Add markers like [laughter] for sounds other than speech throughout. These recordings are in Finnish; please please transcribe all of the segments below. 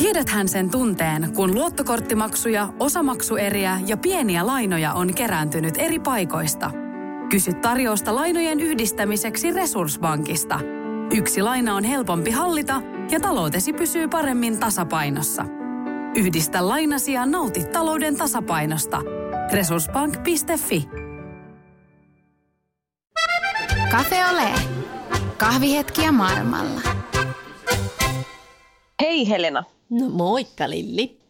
Tiedäthän sen tunteen, kun luottokorttimaksuja, osamaksueriä ja pieniä lainoja on kerääntynyt eri paikoista. Kysy tarjousta lainojen yhdistämiseksi Resurssbankista. Yksi laina on helpompi hallita ja taloutesi pysyy paremmin tasapainossa. Yhdistä lainasi ja nauti talouden tasapainosta. Resurssbank.fi Cafe Ole. Kahvihetkiä maailmalla. Hei Helena. No moikka Lilli.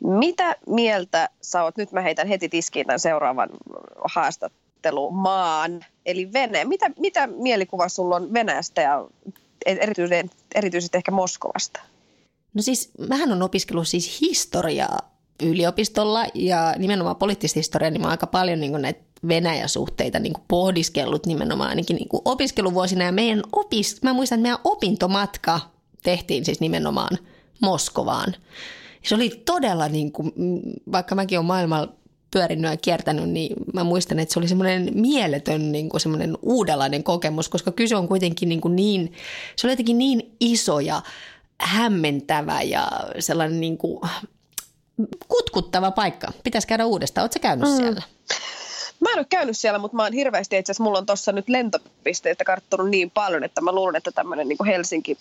Mitä mieltä sä oot, nyt mä heitän heti tiskiin tämän seuraavan haastattelumaan, eli Vene. Mitä, mitä mielikuva sulla on Venäjästä ja erityisesti, erityisesti ehkä Moskovasta? No siis, mähän on opiskellut siis historiaa yliopistolla ja nimenomaan poliittista historiaa, niin mä oon aika paljon niin näitä Venäjä-suhteita niin pohdiskellut nimenomaan ainakin niin opiskeluvuosina. Ja meidän opis, mä muistan, että meidän opintomatka tehtiin siis nimenomaan Moskovaan. Se oli todella, niin kuin, vaikka mäkin olen maailmalla pyörinyt ja kiertänyt, niin mä muistan, että se oli semmoinen mieletön niin kuin semmoinen uudenlainen kokemus, koska kyse on kuitenkin niin, kuin niin se oli jotenkin niin iso ja hämmentävä ja sellainen niin kuin kutkuttava paikka. Pitäisi käydä uudestaan. Oletko käynyt mm. siellä? Mä en ole käynyt siellä, mutta mä oon hirveästi, itse asiassa mulla on tuossa nyt lentopisteitä karttunut niin paljon, että mä luulen, että tämmöinen niin Helsinki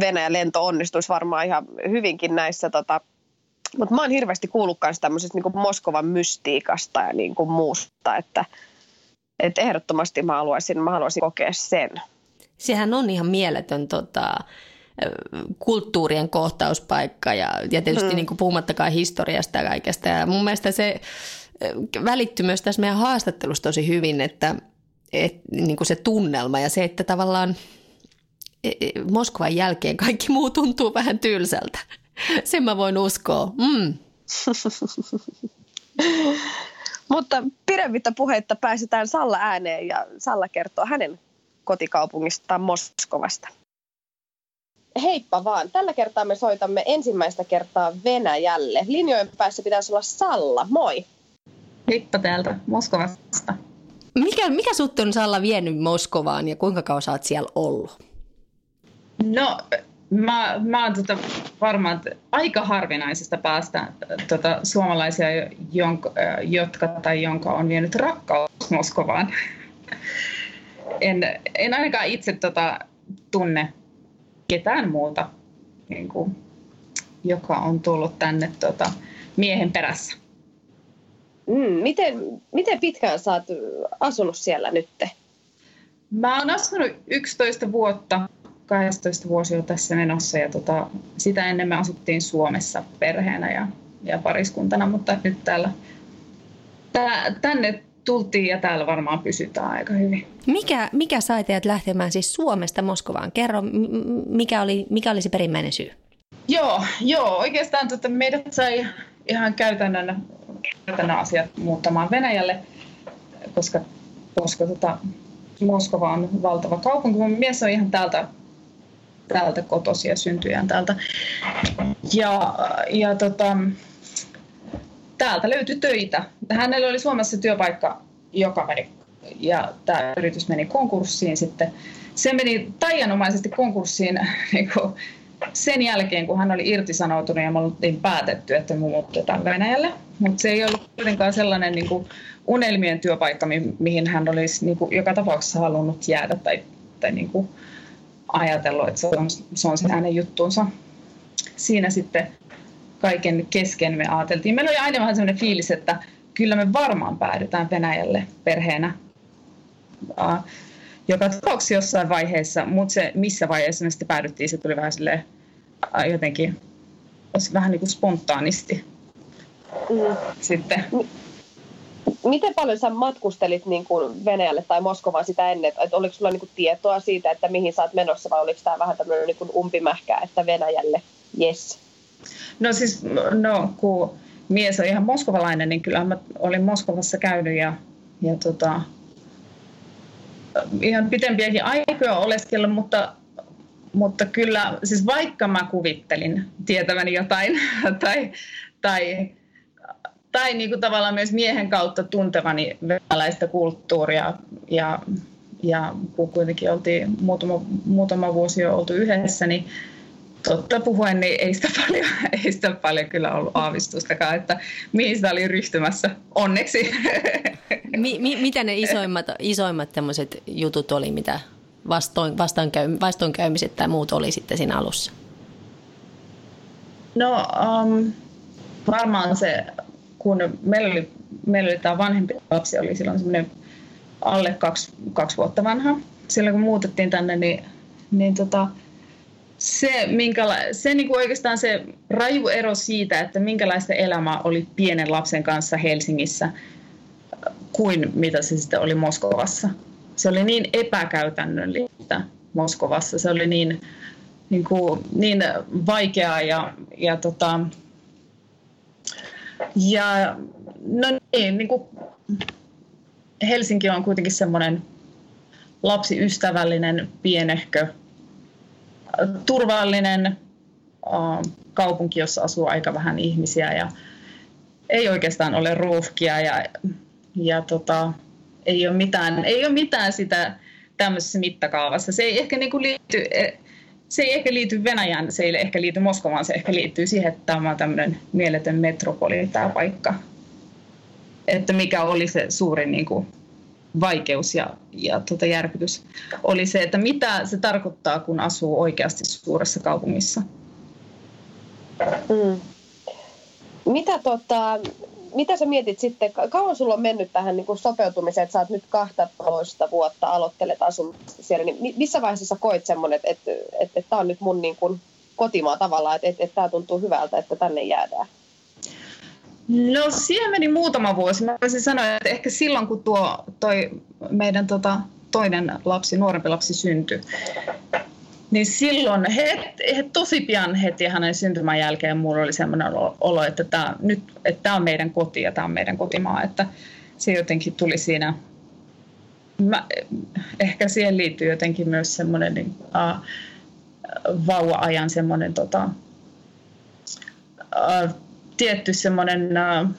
Venäjän lento onnistuisi varmaan ihan hyvinkin näissä tota, mutta mä oon hirveästi kuullut myös tämmöisestä niin Moskovan mystiikasta ja niin kuin muusta, että, että ehdottomasti mä haluaisin, mä haluaisin kokea sen. Sehän on ihan mieletön tota, kulttuurien kohtauspaikka ja, ja tietysti hmm. niin kuin puhumattakaan historiasta ja kaikesta. Ja mun mielestä se välittyy myös tässä meidän haastattelussa tosi hyvin, että, että niin kuin se tunnelma ja se, että tavallaan Moskovan jälkeen kaikki muu tuntuu vähän tylsältä. Sen mä voin uskoa. Mm. [laughs] Mutta pidemmittä puheitta pääsetään Salla ääneen ja Salla kertoo hänen kotikaupungistaan Moskovasta. Heippa vaan. Tällä kertaa me soitamme ensimmäistä kertaa Venäjälle. Linjojen päässä pitäisi olla Salla. Moi. Heippa täältä Moskovasta. Mikä, mikä sut on Salla vienyt Moskovaan ja kuinka kauan sä oot siellä ollut? No Mä, mä oon tota varmaan aika harvinaisesta päästä tota, suomalaisia, jonka, jotka tai jonka on vienyt rakkaus Moskovaan. En, en ainakaan itse tota, tunne ketään muuta, niin kuin, joka on tullut tänne tota, miehen perässä. Mm, miten, miten pitkään sä oot asunut siellä nytte? Mä oon asunut 11 vuotta 12 vuosi on tässä menossa ja tota, sitä ennen me asuttiin Suomessa perheenä ja, ja pariskuntana, mutta nyt täällä, tää, tänne tultiin ja täällä varmaan pysytään aika hyvin. Mikä, mikä sai teidät lähtemään siis Suomesta Moskovaan? Kerro, mikä oli, mikä oli se perimmäinen syy? Joo, joo oikeastaan tota, meidät sai ihan käytännön, käytännön asiat muuttamaan Venäjälle, koska, koska tota, Moskova on valtava kaupunki. Mun mies on ihan täältä täältä kotosi ja syntyjään täältä. Ja, ja tota, täältä löytyi töitä. Hänellä oli Suomessa työpaikka, joka meni, ja tämä yritys meni konkurssiin sitten. Se meni taianomaisesti konkurssiin [laughs] niin kuin sen jälkeen, kun hän oli irtisanoutunut ja me oltiin päätetty, että me muutetaan Venäjälle. Mutta se ei ollut kuitenkaan sellainen niin kuin unelmien työpaikka, mihin hän olisi niin kuin joka tapauksessa halunnut jäädä tai, tai niin kuin, ajatellut, että se on, se on hänen juttuunsa. Siinä sitten kaiken kesken me ajateltiin. Meillä oli aina vähän sellainen fiilis, että kyllä me varmaan päädytään Venäjälle perheenä. Joka tapauksessa jossain vaiheessa, mutta se missä vaiheessa me sitten päädyttiin, se tuli vähän silleen jotenkin vähän niin kuin spontaanisti mm. sitten miten paljon sä matkustelit niin kuin Venäjälle tai Moskovaan sitä ennen? Että oliko sulla niin kuin tietoa siitä, että mihin sä oot menossa vai oliko tämä vähän tämmöinen niin kuin umpimähkä, että Venäjälle, yes? No siis, no kun mies on ihan moskovalainen, niin kyllä mä olin Moskovassa käynyt ja, ja tota, ihan pitempiäkin aikoja oleskellut, mutta, mutta kyllä, siis vaikka mä kuvittelin tietäväni jotain [laughs] tai, tai tai niin kuin tavallaan myös miehen kautta tuntevani venäläistä kulttuuria ja, ja kun kuitenkin oltiin muutama, muutama vuosi jo oltu yhdessä, niin totta puhuen, niin ei sitä, paljon, [laughs] ei sitä paljon kyllä ollut aavistustakaan, että mihin sitä oli ryhtymässä. Onneksi. [laughs] Mi, mi, mitä ne isoimmat, isoimmat jutut oli, mitä vastoin, vastoinkäy, vastoinkäymiset tai muut oli sitten siinä alussa? No um, varmaan se, kun meillä oli, meillä oli tämä vanhempi lapsi, oli silloin semmoinen alle kaksi, kaksi vuotta vanha. Silloin kun muutettiin tänne, niin, niin tota, se, minkäla- se niin kuin oikeastaan se raju ero siitä, että minkälaista elämää oli pienen lapsen kanssa Helsingissä kuin mitä se sitten oli Moskovassa. Se oli niin epäkäytännöllistä Moskovassa. Se oli niin, niin, kuin, niin vaikeaa ja, ja, tota, ja no niin, niin kuin Helsinki on kuitenkin semmoinen lapsiystävällinen, pienehkö, turvallinen kaupunki, jossa asuu aika vähän ihmisiä ja ei oikeastaan ole ruuhkia ja, ja tota, ei, ole mitään, ei ole mitään sitä tämmöisessä mittakaavassa. Se ei ehkä niin liity, e, se ei ehkä liity Venäjään, se ei ehkä liity Moskovaan, se ehkä liittyy siihen, että tämä on tämmöinen mieletön metropoli tämä paikka. Että mikä oli se suurin niin kuin, vaikeus ja, ja tuota järkytys oli se, että mitä se tarkoittaa, kun asuu oikeasti suuressa kaupungissa. Mm. Mitä, tota, mitä sä mietit sitten, kauan sulla on mennyt tähän niin kuin sopeutumiseen, että sä oot nyt 12 vuotta aloittelet asumista siellä, niin missä vaiheessa sä koit semmoinen, että, että, että, tämä on nyt mun niin kuin kotimaa tavallaan, että, että, että tämä tuntuu hyvältä, että tänne jäädään? No siihen meni muutama vuosi. Mä voisin sanoa, että ehkä silloin kun tuo toi meidän tota, toinen lapsi, nuorempi lapsi syntyi, niin silloin he, he, tosi pian heti hänen syntymän jälkeen mulla oli sellainen olo, että tämä, nyt, että tämä on meidän koti ja tämä on meidän kotimaa. Että se jotenkin tuli siinä, mä, ehkä siihen liittyy jotenkin myös semmoinen niin, vauva-ajan semmoinen tota, uh, tietty semmoinen uh,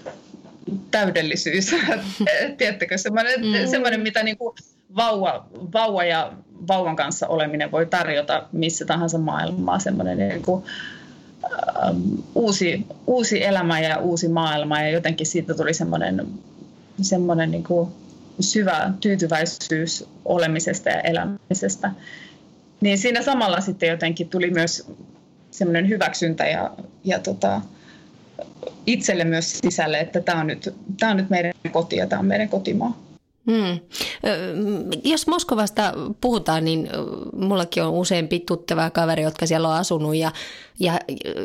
täydellisyys, [laughs] tiedättekö, semmoinen, mm. semmoinen mitä niin kuin vauva, vauva ja vauvan kanssa oleminen voi tarjota missä tahansa maailmaa, semmoinen niin kuin, uh, uusi, uusi elämä ja uusi maailma ja jotenkin siitä tuli semmoinen, semmoinen niin kuin syvä tyytyväisyys olemisesta ja elämisestä. Niin siinä samalla sitten jotenkin tuli myös semmoinen hyväksyntä ja, ja tota, itselle myös sisälle, että tämä on nyt, tämä on nyt meidän koti ja tämä on meidän kotimaa. Hmm. Jos Moskovasta puhutaan, niin mullakin on useampi tuttava kaveri, jotka siellä on asunut ja, ja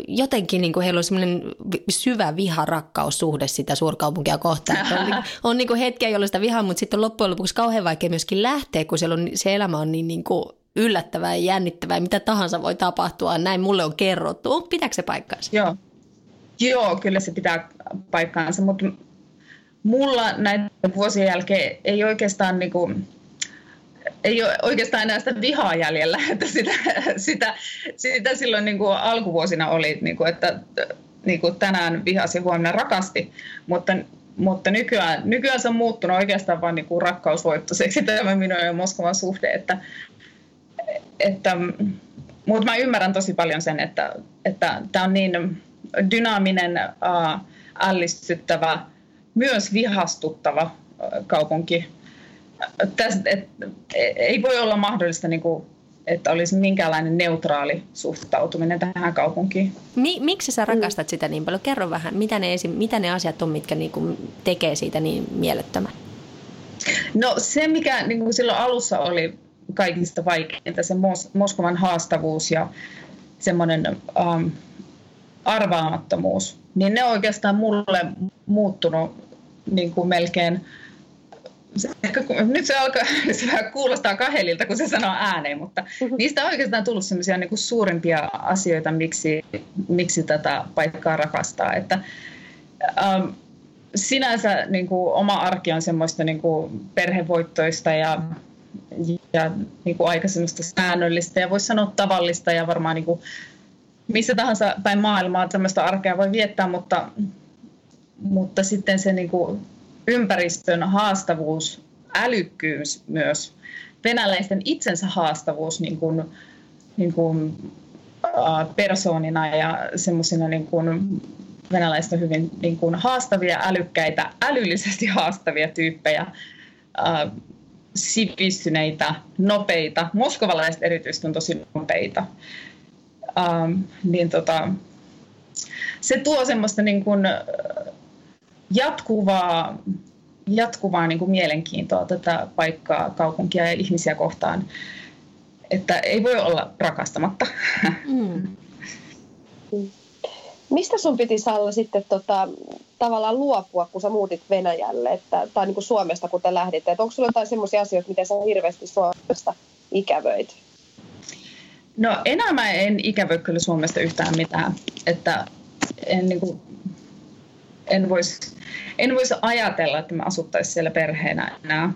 jotenkin niin kuin heillä on semmoinen syvä viha-rakkaussuhde sitä suurkaupunkia kohtaan. on, niin, on niin kuin hetkiä, jolloin sitä vihaa, mutta sitten loppujen lopuksi kauhean vaikea myöskin lähteä, kun siellä on, se elämä on niin, niin kuin yllättävää ja jännittävää, mitä tahansa voi tapahtua. Näin mulle on kerrottu. Pitääkö se paikkaansa? Joo. Joo, kyllä se pitää paikkaansa, mutta mulla näiden vuosien jälkeen ei oikeastaan niin kuin, ei ole oikeastaan enää sitä vihaa jäljellä, [laughs] että sitä, sitä, sitä silloin niin kuin alkuvuosina oli, niin kuin, että niin kuin tänään vihasi huomenna rakasti, mutta, mutta nykyään, nykyään se on muuttunut oikeastaan vain niin kuin rakkausvoittoiseksi tämä minun ja Moskovan suhde, että, että, mutta mä ymmärrän tosi paljon sen, että, että tämä on niin dynaaminen, ällistyttävä, myös vihastuttava kaupunki. Tästä, et, ei voi olla mahdollista, niin kuin, että olisi minkäänlainen neutraali suhtautuminen tähän kaupunkiin. Mi- miksi sä rakastat sitä niin paljon? Kerro vähän, mitä ne, esi- mitä ne asiat on, mitkä niin kuin tekee siitä niin mielettömän? No se, mikä niin kuin silloin alussa oli kaikista vaikeinta, se Mos- Moskovan haastavuus ja semmoinen um, arvaamattomuus, niin ne on oikeastaan mulle muuttunut niin kuin melkein ehkä, nyt se alkaa [laughs] se vähän kuulostaa kahelilta, kun se sanoo ääneen, mutta mm-hmm. niistä on oikeastaan tullut sellaisia niin kuin suurimpia asioita, miksi, miksi tätä paikkaa rakastaa. Että, ähm, sinänsä niin kuin, oma arki on semmoista niin kuin, perhevoittoista ja, ja niin kuin, aika semmoista säännöllistä ja voisi sanoa tavallista ja varmaan niin kuin, missä tahansa päin maailmaa tämmöistä arkea voi viettää, mutta, mutta sitten se niin kuin ympäristön haastavuus, älykkyys myös, venäläisten itsensä haastavuus niin kuin, niin kuin, persoonina ja semmoisina niin kuin venäläistä hyvin niin kuin haastavia, älykkäitä, älyllisesti haastavia tyyppejä, äh, sivistyneitä, nopeita. Moskovalaiset erityisesti on tosi nopeita. Ähm, niin tota, se tuo semmoista niin kuin jatkuvaa, jatkuvaa niin kuin mielenkiintoa tätä paikkaa, kaupunkia ja ihmisiä kohtaan, että ei voi olla rakastamatta. Mm. [laughs] Mistä sun piti Salla sitten tota, tavallaan luopua, kun sä muutit Venäjälle, että, tai niin kuin Suomesta, kun te lähditte? Että onko sulla jotain sellaisia asioita, mitä sä hirveästi Suomesta ikävöit? No enää mä en ikävöi kyllä Suomesta yhtään mitään. Että en, niin kuin, en voisi en vois ajatella, että me asuttaisiin siellä perheenä enää.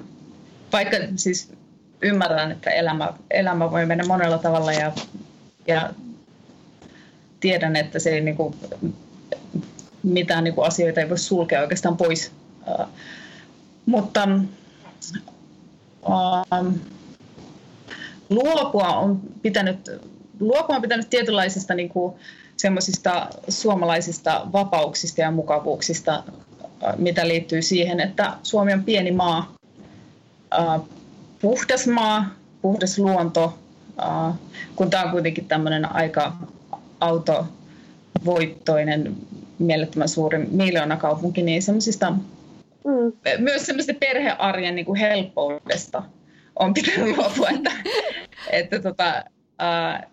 Vaikka siis ymmärrän, että elämä, elämä voi mennä monella tavalla ja, ja tiedän, että se ei niin kuin, mitään niin kuin asioita ei voi sulkea oikeastaan pois. Uh, mutta uh, luopua on pitänyt, luopua on pitänyt tietynlaisista niin kuin, semmoisista suomalaisista vapauksista ja mukavuuksista, mitä liittyy siihen, että Suomi on pieni maa, uh, puhdas maa, puhdas luonto, uh, kun tämä on kuitenkin tämmöinen aika autovoittoinen, mielettömän suuri miljoonakaupunki, niin semmoisista mm. myös semmoisesta perhearjen niin kuin helppoudesta on pitänyt luopua, että, että, tota, uh,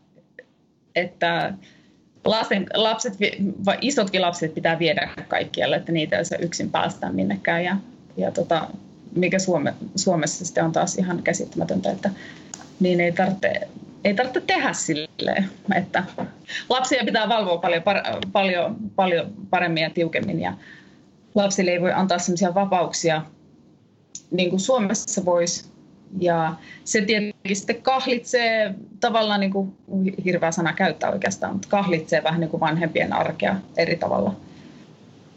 että lasten, lapset, vai isotkin lapset pitää viedä kaikkialle, että niitä ei saa yksin päästä minnekään. Ja, ja tota, mikä Suome, Suomessa sitten on taas ihan käsittämätöntä, että niin ei tarvitse, ei tarvitse tehdä silleen, että lapsia pitää valvoa paljon, paljon, paljon paremmin ja tiukemmin ja lapsille ei voi antaa sellaisia vapauksia niin kuin Suomessa voisi ja se tietenkin sitten kahlitsee, tavallaan niin kuin hirveä sana käyttää oikeastaan, mutta kahlitsee vähän niin kuin vanhempien arkea eri tavalla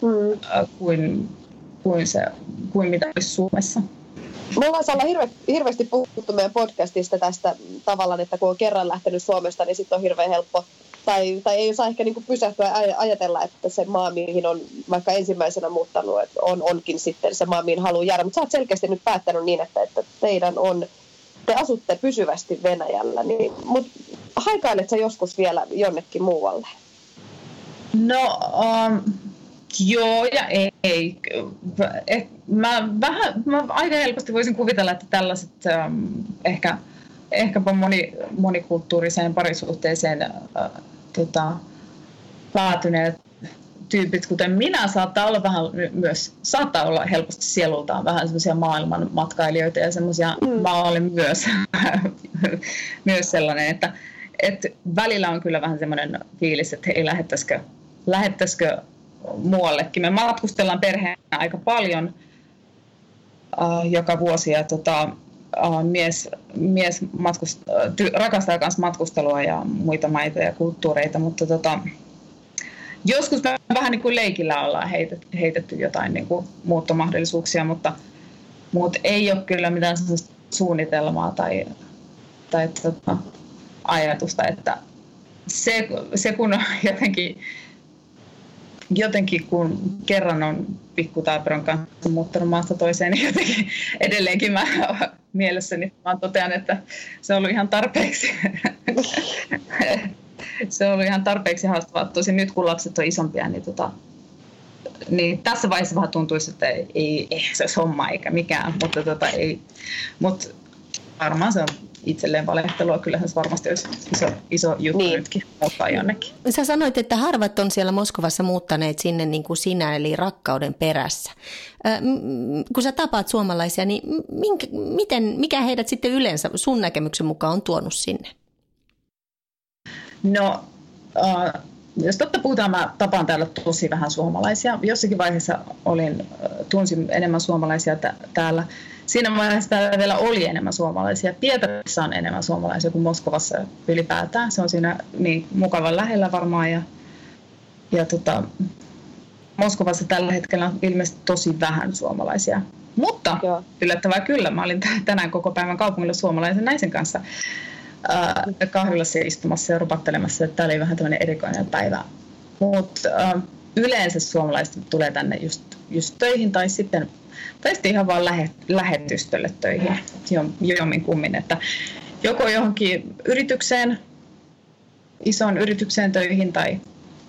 mm. kuin, kuin, se, kuin mitä olisi Suomessa. Me ollaan Salla hirve, hirveästi puhuttu meidän podcastista tästä tavallaan, että kun on kerran lähtenyt Suomesta, niin sitten on hirveän helppo, tai, tai ei saa ehkä niin pysähtyä ja ajatella, että se maa, mihin on vaikka ensimmäisenä muuttanut, että on, onkin sitten se maa, mihin haluaa jäädä. Mutta sä oot selkeästi nyt päättänyt niin, että, että teidän on, te asutte pysyvästi Venäjällä, niin, mutta haikailet sä joskus vielä jonnekin muualle? No, um, Joo ja ei. Et mä, vähän, mä aika helposti voisin kuvitella, että tällaiset ähm, ehkä, ehkäpä moni, monikulttuuriseen parisuhteeseen äh, tota, päätyneet tyypit, kuten minä, saattaa olla vähän myös, saattaa olla helposti sielultaan vähän semmoisia maailman matkailijoita ja semmoisia, mm. mä olen myös, [laughs] myös sellainen, että, että välillä on kyllä vähän semmoinen fiilis, että hei, lähettäisikö, lähettäisikö muuallekin. Me matkustellaan perheenä aika paljon uh, joka vuosi ja tota, uh, mies, mies matkust, ty, rakastaa myös matkustelua ja muita maita ja kulttuureita, mutta tota, joskus me vähän niin kuin leikillä ollaan heitetty, heitetty jotain niin kuin muuttomahdollisuuksia, mutta, mutta ei ole kyllä mitään suunnitelmaa tai, tai tota, ajatusta, että se, se kun [laughs] jotenkin jotenkin kun kerran on pikkutaaperon kanssa muuttanut maasta toiseen, niin jotenkin edelleenkin mä mielessäni vaan totean, että se on ollut ihan tarpeeksi. se on ollut ihan tarpeeksi haastavaa. Tosin nyt kun lapset on isompia, niin, tota, niin tässä vaiheessa vähän tuntuisi, että ei, ei se olisi homma eikä mikään, mutta tota, ei. Mut varmaan se on itselleen valehtelua. Kyllähän se varmasti olisi iso, iso juttu niin. nytkin muuttaa jonnekin. Sä sanoit, että harvat on siellä Moskovassa muuttaneet sinne niin kuin sinä, eli rakkauden perässä. Äh, kun sä tapaat suomalaisia, niin minkä, miten, mikä heidät sitten yleensä sun näkemyksen mukaan on tuonut sinne? No, äh, jos totta puhutaan, mä tapaan täällä tosi vähän suomalaisia. Jossakin vaiheessa olin, tunsin enemmän suomalaisia t- täällä siinä vaiheessa täällä vielä oli enemmän suomalaisia. Pietarissa on enemmän suomalaisia kuin Moskovassa ylipäätään. Se on siinä niin mukavan lähellä varmaan. Ja, ja tota, Moskovassa tällä hetkellä on ilmeisesti tosi vähän suomalaisia. Mutta Joo. yllättävää kyllä, mä olin tänään koko päivän kaupungilla suomalaisen naisen kanssa äh, kahvilassa istumassa ja rupattelemassa, että tämä oli vähän tämmöinen erikoinen päivä. Mutta äh, yleensä suomalaiset tulee tänne just, just töihin tai sitten, tai sitten ihan vaan lähe, lähetystölle töihin jommin kummin, että joko johonkin yritykseen, isoon yritykseen töihin tai,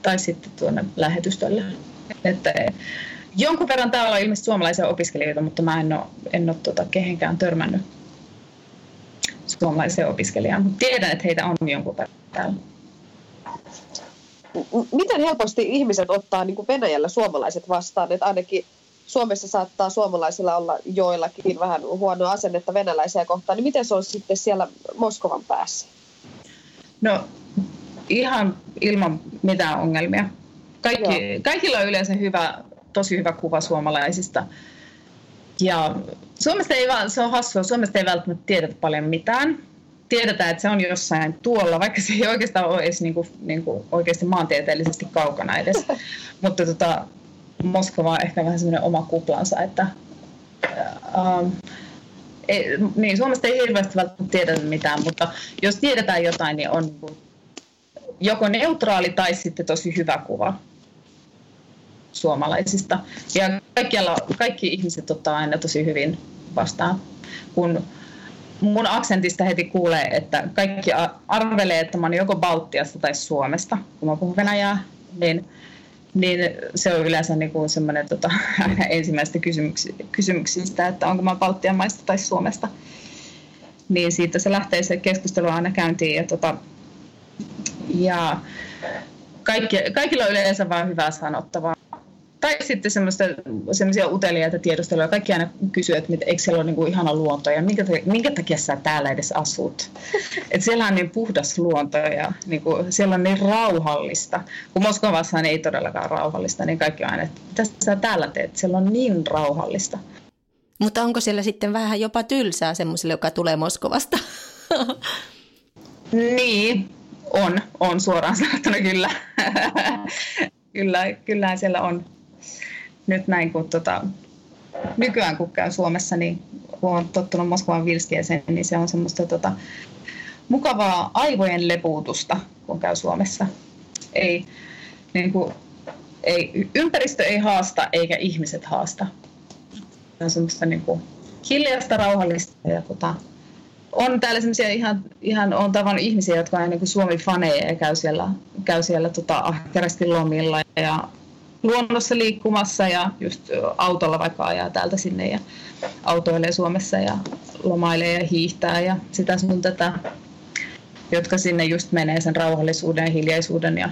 tai sitten tuonne lähetystölle. Että jonkun verran täällä on ilmeisesti suomalaisia opiskelijoita, mutta mä en ole, en ole tuota, kehenkään törmännyt suomalaisia opiskelijaa, mutta tiedän, että heitä on jonkun verran täällä. Miten helposti ihmiset ottaa niin kuin Venäjällä suomalaiset vastaan? Että ainakin Suomessa saattaa suomalaisilla olla joillakin vähän huonoa asennetta venäläisiä kohtaan. Niin miten se on sitten siellä Moskovan päässä? No ihan ilman mitään ongelmia. Kaikki, kaikilla on yleensä hyvä, tosi hyvä kuva suomalaisista. Ja Suomesta ei se on hassua, Suomesta ei välttämättä tiedetä paljon mitään. Tiedetään, että se on jossain tuolla, vaikka se ei oikeastaan ole edes niin kuin, niin kuin oikeasti maantieteellisesti kaukana edes. [laughs] Mutta tota, Moskova on ehkä vähän semmoinen oma kuplansa, että ähm, ei, niin, Suomesta ei hirveästi välttämättä tiedetä mitään, mutta jos tiedetään jotain, niin on joko neutraali tai sitten tosi hyvä kuva suomalaisista. Ja kaikkialla, kaikki ihmiset ottaa aina tosi hyvin vastaan. Kun mun aksentista heti kuulee, että kaikki arvelee, että mä oon joko Baltiasta tai Suomesta, kun mä puhun venäjää, niin, niin se on yleensä niin kuin semmoinen tota, [laughs] ensimmäistä kysymyksistä, että onko mä Baltian maista tai Suomesta. Niin siitä se lähtee se keskustelu aina käyntiin ja, tota, ja kaikki, kaikilla on yleensä vain hyvää sanottavaa tai sitten semmoisia uteliaita tiedusteluja. Kaikki aina kysyy, että eikö siellä ole niinku ihana luonto ja minkä, minkä takia sä täällä edes asut. [laughs] Et siellä on niin puhdas luonto ja niinku, siellä on niin rauhallista. Kun Moskovassa ei todellakaan rauhallista, niin kaikki aina, että mitä sä täällä teet? Siellä on niin rauhallista. Mutta onko siellä sitten vähän jopa tylsää semmoiselle, joka tulee Moskovasta? [laughs] niin, on, on suoraan sanottuna kyllä. [laughs] kyllä, kyllä siellä on nyt näin, kun tota, nykyään kun käy Suomessa, niin kun on tottunut Moskovan vilskieseen, niin se on semmoista tota, mukavaa aivojen lepuutusta, kun käy Suomessa. Ei, niin kuin, ei, ympäristö ei haasta eikä ihmiset haasta. Se on semmoista niin kuin, hiljaista, rauhallista ja tota, on täällä semmoisia ihan, ihan on tavannut ihmisiä, jotka on niin Suomi-faneja ja käy siellä, käy siellä tota, ahkerasti lomilla ja luonnossa liikkumassa ja just autolla vaikka ajaa täältä sinne ja autoilee Suomessa ja lomailee ja hiihtää ja sitä sun tätä, jotka sinne just menee sen rauhallisuuden, hiljaisuuden ja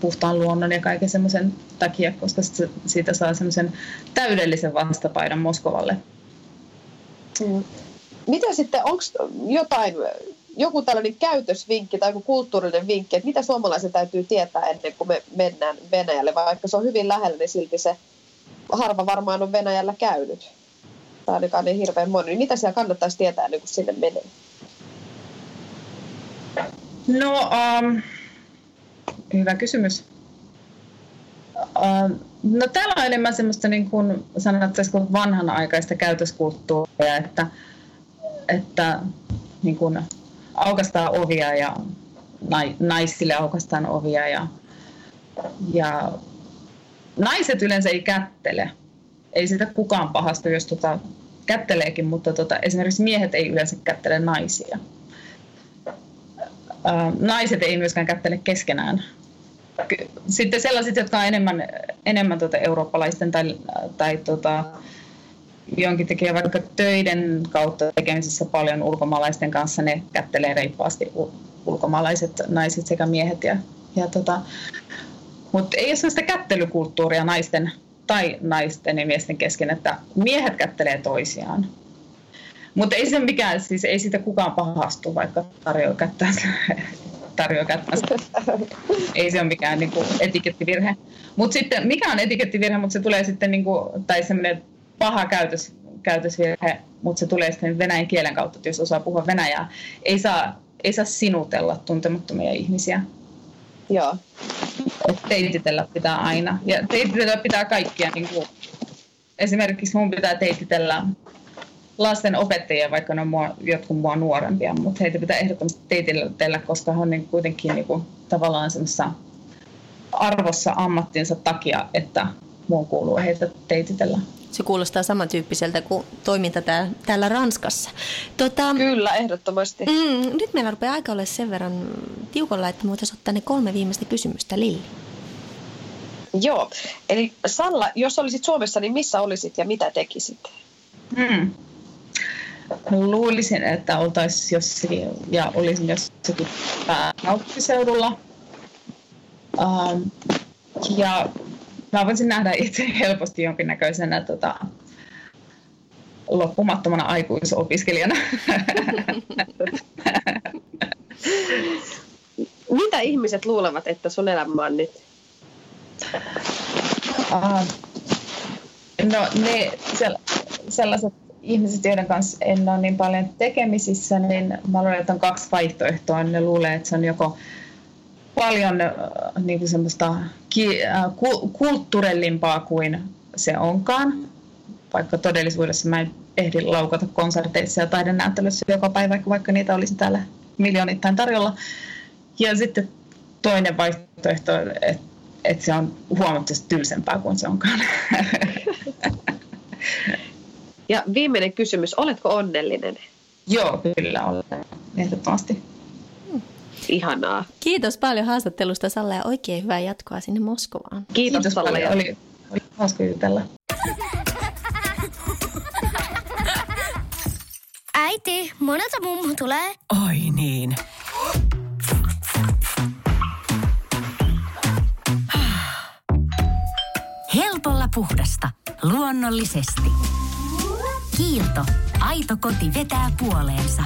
puhtaan luonnon ja kaiken semmoisen takia, koska siitä saa semmoisen täydellisen vastapaidan Moskovalle. Mm. Mitä sitten, onko jotain joku tällainen käytösvinkki tai joku kulttuurinen vinkki, että mitä suomalaisen täytyy tietää ennen kuin me mennään Venäjälle, vaikka se on hyvin lähellä, niin silti se harva varmaan on Venäjällä käynyt. Tai ainakaan niin hirveän moni. Niin mitä siellä kannattaisi tietää ennen kuin sinne menee? No, um, hyvä kysymys. Uh, no täällä on enemmän semmoista niin kuin sanottaisiko vanhanaikaista käytöskulttuuria, että, että niin kuin aukastaa ovia ja naisille aukastaan ovia ja, ja naiset yleensä ei kättele. Ei sitä kukaan pahastu, jos tota, kätteleekin, mutta tota, esimerkiksi miehet ei yleensä kättele naisia. Naiset ei myöskään kättele keskenään. Sitten sellaiset, jotka on enemmän, enemmän tota eurooppalaisten tai, tai tota, jonkin tekee vaikka töiden kautta tekemisissä paljon ulkomaalaisten kanssa, ne kättelee reippaasti ulkomaalaiset naiset sekä miehet. Ja, ja tota, mutta ei ole sellaista kättelykulttuuria naisten tai naisten ja miesten kesken, että miehet kättelee toisiaan. Mutta ei se mikään, siis ei sitä kukaan pahastu, vaikka tarjoaa kättänsä. tarjoaa kättänsä. ei se ole mikään niinku, etikettivirhe. Mutta sitten, mikä on etikettivirhe, mutta se tulee sitten, niinku, tai semmoinen paha käytös, käytösvirhe, mutta se tulee sitten venäjän kielen kautta, että jos osaa puhua venäjää. Ei saa, ei saa sinutella tuntemattomia ihmisiä. Joo. Et teititellä pitää aina. Ja teititellä pitää kaikkia. Niin kuin, esimerkiksi mun pitää teititellä lasten opettajia, vaikka ne on mua, jotkut mua nuorempia, mutta heitä pitää ehdottomasti teitellä, koska he on niin kuitenkin niin kuin, tavallaan semmoisessa arvossa ammattinsa takia, että muun kuuluu heitä teititellä. Se kuulostaa samantyyppiseltä kuin toiminta täällä, täällä Ranskassa. Tota, Kyllä, ehdottomasti. Mm, nyt meillä rupeaa aika olla sen verran tiukolla, että me voitaisiin ottaa ne kolme viimeistä kysymystä. Lilli. Joo, eli Salla, jos olisit Suomessa, niin missä olisit ja mitä tekisit? Hmm. Luulisin, että oltaisiin jossakin, ja olisin jossakin pääkaupunkiseudulla. Um, ja mä voisin nähdä itse helposti jonkinnäköisenä tota, loppumattomana aikuisopiskelijana. [laughs] Mitä ihmiset luulevat, että sun elämä on nyt? Uh, no ne sellaiset ihmiset, joiden kanssa en ole niin paljon tekemisissä, niin mä luulen, että on kaksi vaihtoehtoa. Ne luulee, että se on joko paljon äh, niin kuin semmoista ki, äh, kulttuurellimpaa kuin se onkaan, vaikka todellisuudessa mä en ehdi laukata konserteissa ja taidenäyttelyssä joka päivä, vaikka niitä olisi täällä miljoonittain tarjolla. Ja sitten toinen vaihtoehto, että että se on huomattavasti tylsempää kuin se onkaan. [laughs] Ja viimeinen kysymys, oletko onnellinen? Joo, kyllä olen, ehdottomasti. Ihanaa. Kiitos paljon haastattelusta Salla ja oikein hyvää jatkoa sinne Moskovaan. Kiitos, Kiitos Salla. Oli, oli, oli hauska jutella. Äiti, monelta mummu tulee? Oi niin. Helpolla puhdasta. Luonnollisesti. Kiilto. Aito koti vetää puoleensa.